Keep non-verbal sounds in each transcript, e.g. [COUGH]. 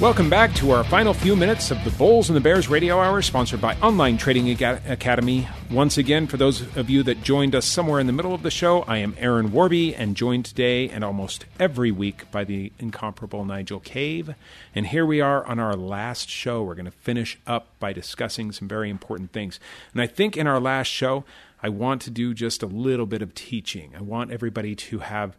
Welcome back to our final few minutes of the Bulls and the Bears Radio Hour, sponsored by Online Trading Academy. Once again, for those of you that joined us somewhere in the middle of the show, I am Aaron Warby, and joined today and almost every week by the incomparable Nigel Cave. And here we are on our last show. We're going to finish up by discussing some very important things. And I think in our last show, I want to do just a little bit of teaching. I want everybody to have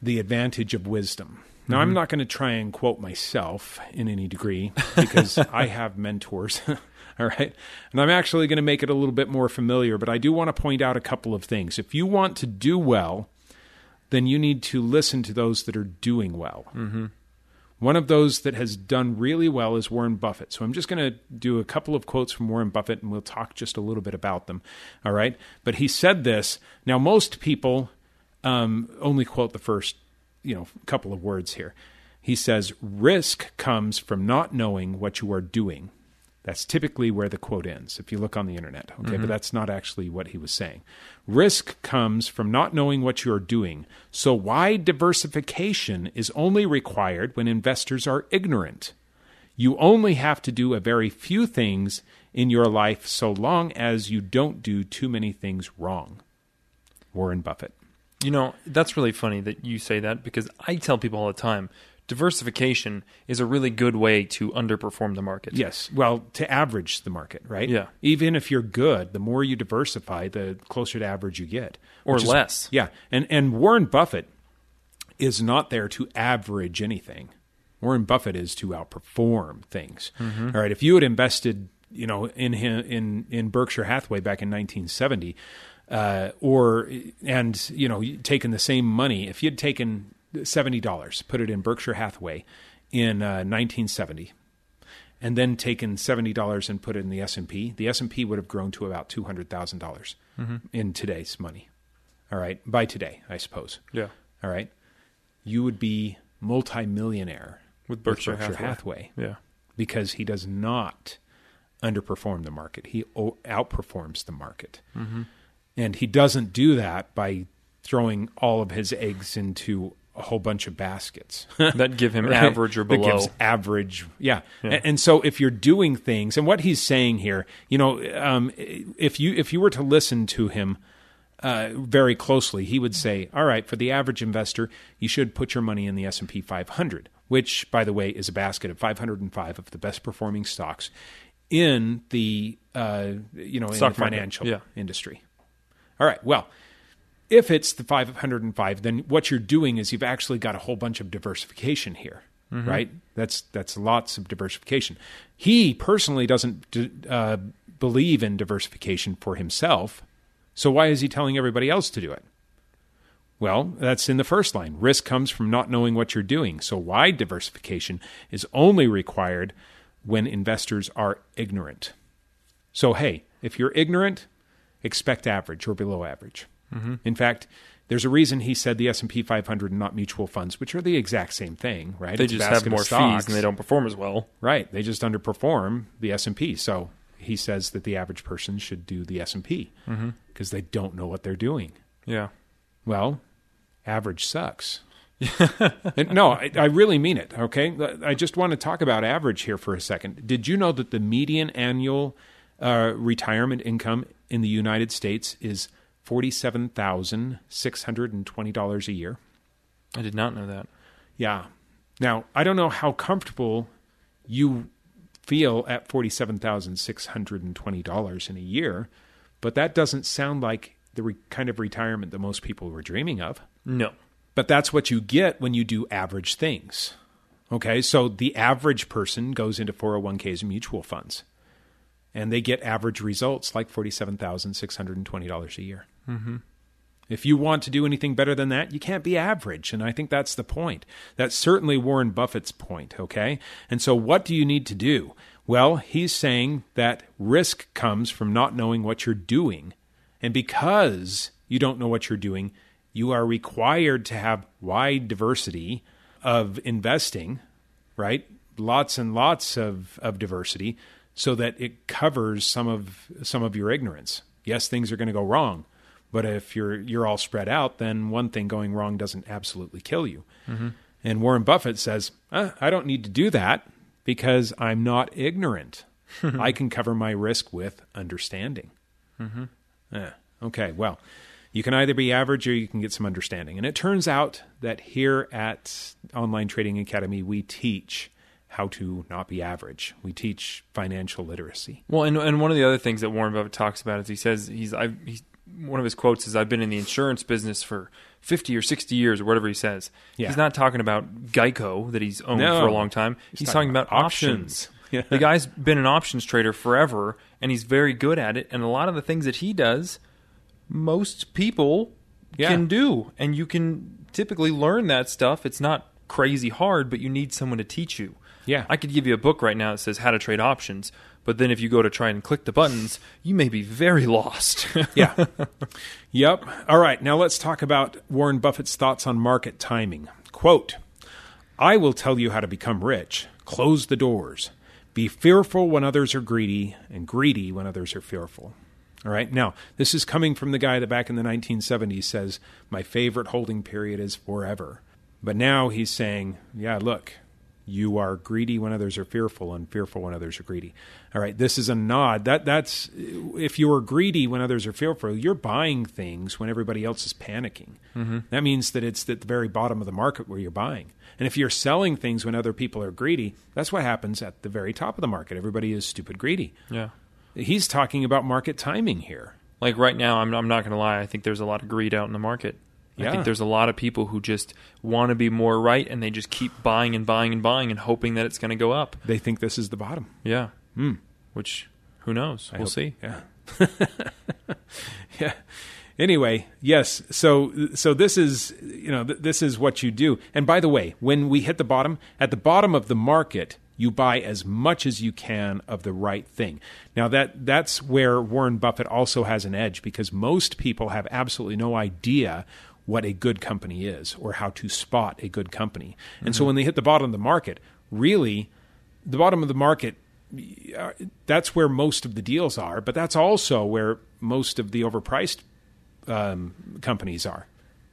the advantage of wisdom. Now, I'm not going to try and quote myself in any degree because [LAUGHS] I have mentors. [LAUGHS] All right. And I'm actually going to make it a little bit more familiar, but I do want to point out a couple of things. If you want to do well, then you need to listen to those that are doing well. Mm-hmm. One of those that has done really well is Warren Buffett. So I'm just going to do a couple of quotes from Warren Buffett and we'll talk just a little bit about them. All right. But he said this. Now, most people um, only quote the first you know a couple of words here. He says risk comes from not knowing what you are doing. That's typically where the quote ends if you look on the internet. Okay, but mm-hmm. that's not actually what he was saying. Risk comes from not knowing what you are doing. So wide diversification is only required when investors are ignorant. You only have to do a very few things in your life so long as you don't do too many things wrong. Warren Buffett. You know, that's really funny that you say that because I tell people all the time diversification is a really good way to underperform the market. Yes. Well, to average the market, right? Yeah. Even if you're good, the more you diversify, the closer to average you get. Or is- less. yeah. And and Warren Buffett is not there to average anything. Warren Buffett is to outperform things. Mm-hmm. All right. If you had invested, you know, in him in in Berkshire Hathaway back in 1970, uh, or and you know, taken the same money, if you'd taken seventy dollars, put it in Berkshire Hathaway in uh, 1970, and then taken seventy dollars and put it in the S and P, the S and P would have grown to about two hundred thousand dollars in today's money. All right, by today, I suppose. Yeah. All right, you would be multimillionaire With Berkshire Hathaway. Hathaway Yeah. because he does not underperform the market. He o- outperforms the market. Mm-hmm. And he doesn't do that by throwing all of his eggs into a whole bunch of baskets. [LAUGHS] That give him Right? average or That below. gives average, yeah. A- And, so if you're doing things, and what he's saying here, you know, um, if you if you were to listen to him uh, very closely, he would say, "All right, for the average investor, you should put your money in the S and P 500, which, by the way, is a basket of 505 of the best performing stocks in the uh, you know in the financial yeah. industry." All right, well if it's the 505 then what you're doing is you've actually got a whole bunch of diversification here right? That's that's lots of diversification. He personally doesn't uh, believe in diversification for himself so why is he telling everybody else to do it? Well that's in the first line. Risk comes from not knowing what you're doing. So wide diversification is only required when investors are ignorant? So hey if you're ignorant expect average or below average. Mm-hmm. In fact, there's a reason he said the S&P 500 and not mutual funds, which are the exact same thing, right? They It's just have more stocks. fees and they don't perform as well. Right, they just underperform the S&P. So he says that the average person should do the S&P Mm-hmm. because they don't know what they're doing. Yeah. Well, average sucks. [LAUGHS] No, I, I really mean it. Okay, I just want to talk about average here for a second. Did you know that the median annual uh, retirement income in the United States is forty-seven thousand six hundred and twenty dollars a year? I did not know that. Yeah. Now I don't know how comfortable you feel at forty-seven thousand six hundred and twenty dollars in a year, but that doesn't sound like the re- kind of retirement that most people were dreaming of. No. But that's what you get when you do average things. Okay, so the average person goes into 401ks and mutual funds, and they get average results like $47,620 a year. Mm-hmm. If you want to do anything better than that, you can't be average. And I think that's the point. That's certainly Warren Buffett's point, okay? And so what do you need to do? Well, he's saying that risk comes from not knowing what you're doing. And because you don't know what you're doing, you are required to have wide diversity of investing, right? Lots and lots of, of diversity so that it covers some of some of your ignorance. Yes, things are going to go wrong, but if you're you're all spread out, then one thing going wrong doesn't absolutely kill you. And Warren Buffett says, uh, I don't need to do that because I'm not ignorant. [LAUGHS] I can cover my risk with understanding. Mm-hmm. okay, well, you can either be average or you can get some understanding. And it turns out that here at Online Trading Academy, we teach how to not be average. We teach financial literacy. Well, and and one of the other things that Warren Buffett talks about is he says he's I've he's, one of his quotes is I've been in the insurance business for 50 or 60 years or whatever he says. Yeah. He's not talking about Geico that he's owned No. for a long time. He's, talking, about, options. [LAUGHS] Yeah. The guy's been an options trader forever and he's very good at it and a lot of the things that he does most people Yeah. can do and you can typically learn that stuff. It's not crazy hard, but you need someone to teach you. Yeah. I could give you a book right now that says how to trade options, but then if you go to try and click the buttons, you may be very [LAUGHS] lost. [LAUGHS] Yeah. yep. All right. Now let's talk about Warren Buffett's thoughts on market timing. Quote I will tell you how to become rich. Close the doors. Be fearful when others are greedy, and greedy when others are fearful. All right. Now, this is coming from the guy that back in the 1970s says, My favorite holding period is forever. But now he's saying, Yeah, look, you are greedy when others are fearful and fearful when others are greedy. All right, this is a nod. That that's if you are greedy when others are fearful, you're buying things when everybody else is panicking. Mm-hmm. That means that it's at the very bottom of the market where you're buying. And if you're selling things when other people are greedy, that's what happens at the very top of the market. Everybody is stupid greedy. yeah. He's talking about market timing here. Like right now, I'm, I'm not going to lie. I think there's a lot of greed out in the market. I think there's a lot of people who just want to be more right and they just keep buying and buying and buying and hoping that it's going to go up. They think this is the bottom. Yeah. Hmm. Which, who knows? I we'll hope- see. Yeah. [LAUGHS] yeah. Anyway, yes. So so this is you know th- this is what you do. And by the way, when we hit the bottom, at the bottom of the market, you buy as much as you can of the right thing. Now that that's where Warren Buffett also has an edge because most people have absolutely no idea what a good company is or how to spot a good company. And so when they hit the bottom of the market, really the bottom of the market uh, that's where most of the deals are, but that's also where most of the overpriced um, companies are.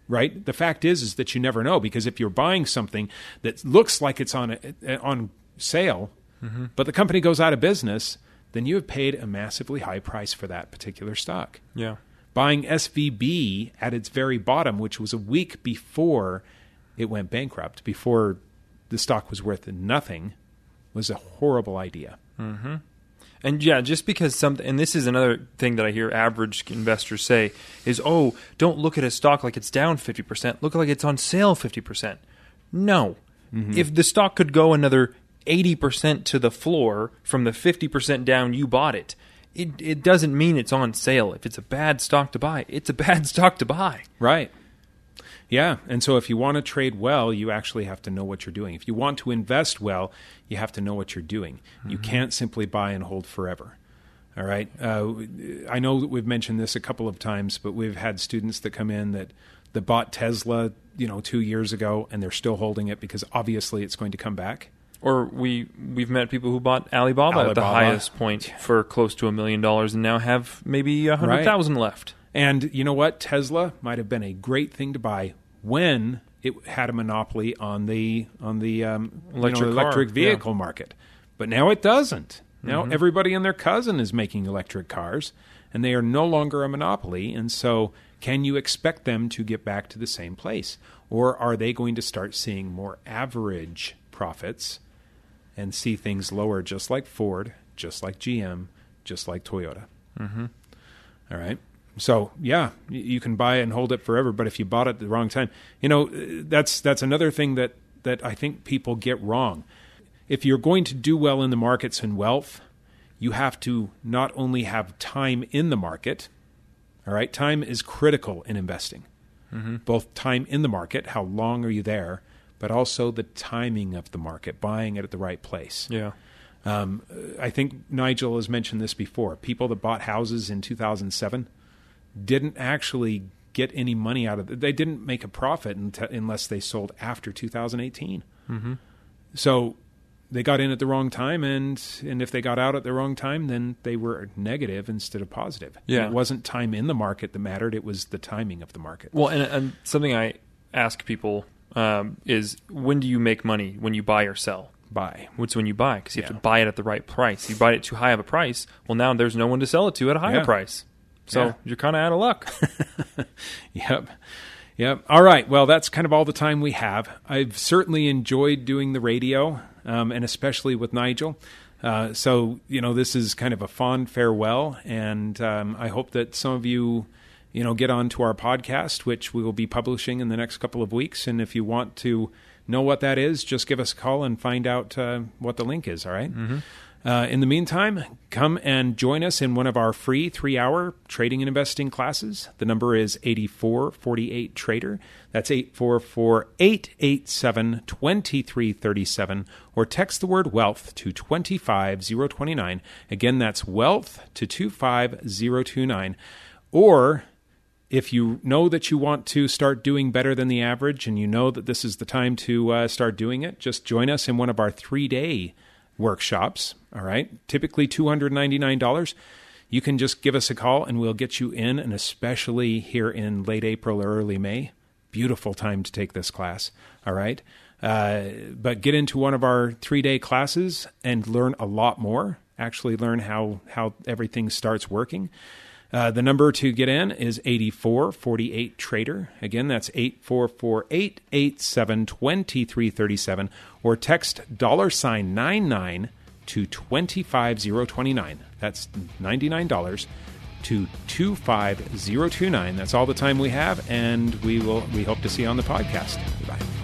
Right. The fact is, is that you never know because if you're buying something that looks like it's on a, on sale, but the company goes out of business, then you have paid a massively high price for that particular stock. Yeah. Buying SVB at its very bottom, which was a week before it went bankrupt, before the stock was worth nothing, was a horrible idea. Mm-hmm. And yeah, just because something, and this is another thing that I hear average investors say is, oh, don't look at a stock like it's down 50%. Look like it's on sale 50%. No. Mm-hmm. If the stock could go another 80% to the floor from the 50% down you bought it, it, it doesn't mean it's on sale. If it's a bad stock to buy, it's a [LAUGHS] bad stock to buy. Right. Yeah. And so if you want to trade well, you actually have to know what you're doing. If you want to invest well, you have to know what you're doing. You can't simply buy and hold forever. All right. Uh, I know that we've mentioned this a couple of times, but we've had students that come in that, that bought Tesla, you know, two years ago, and they're still holding it because obviously it's going to come back. Or we we've met people who bought Alibaba, at the highest point for close to a million dollars and now have maybe a hundred thousand left. And you know what? Tesla might have been a great thing to buy when it had a monopoly on the on the um, you know, Electric electric yeah. vehicle market, but now it doesn't. Now Mm-hmm. everybody and their cousin is making electric cars, and they are no longer a monopoly. And so, can you expect them to get back to the same place, or are they going to start seeing more average profits and see things lower, just like Ford, just like GM, just like Toyota? All right. So yeah, you can buy it and hold it forever. But if you bought it at the wrong time, you know uh, that's that's another thing that that I think people get wrong. If you're going to do well in the markets and wealth, you have to not only have time in the market. All right, time is critical in investing. Both time in the market, how long are you there, but also the timing of the market, buying it at the right place. Yeah. Um, I think Nigel has mentioned this before. People that bought houses in 2007 didn't actually get any money out of it. They didn't make a profit unless they sold after 2018. Mm-hmm. So they got in at the wrong time, and and if they got out at the wrong time, then they were negative instead of positive. And Yeah. it wasn't time in the market that mattered; it was the timing of the market. Well, and, and something I ask people um, is when do you make money? When you buy or sell? Buy. What's when you buy? Because you have to buy it at the right price. You buy it too high of a price. Well, now there's no one to sell it to at a higher Yeah. price. So Yeah. you're kind of out of luck. [LAUGHS] Yep. Yep. All right. Well, that's kind of all the time we have. I've certainly enjoyed doing the radio, um, and especially with Nigel. Uh, so, you know, this is kind of a fond farewell, and um, I hope that some of you, you know, get onto our podcast, which we will be publishing in the next couple of weeks. And if you want to know what that is, just give us a call and find out uh, what the link is. All right? Uh, in the meantime, come and join us in one of our free three hour trading and investing classes. The number is 8448 Trader. That's 844 887 2337. Or text the word wealth to 25029. Again, that's wealth to 25029. Or if you know that you want to start doing better than the average and you know that this is the time to uh, start doing it, just join us in one of our three day workshops. All right. Typically $299. You can just give us a call and we'll get you in, and especially here in late April or early May. Beautiful time to take this class. All right. Uh, but get into one of our three day classes and learn a lot more. Actually, learn how, how everything starts working. Uh, the number to get in is 8448 Trader. Again, that's 8448 887 2337 or text dollar sign 99 to 25029. That's $99 to 25029. That's all the time we have and we will we hope to see you on the podcast. Goodbye.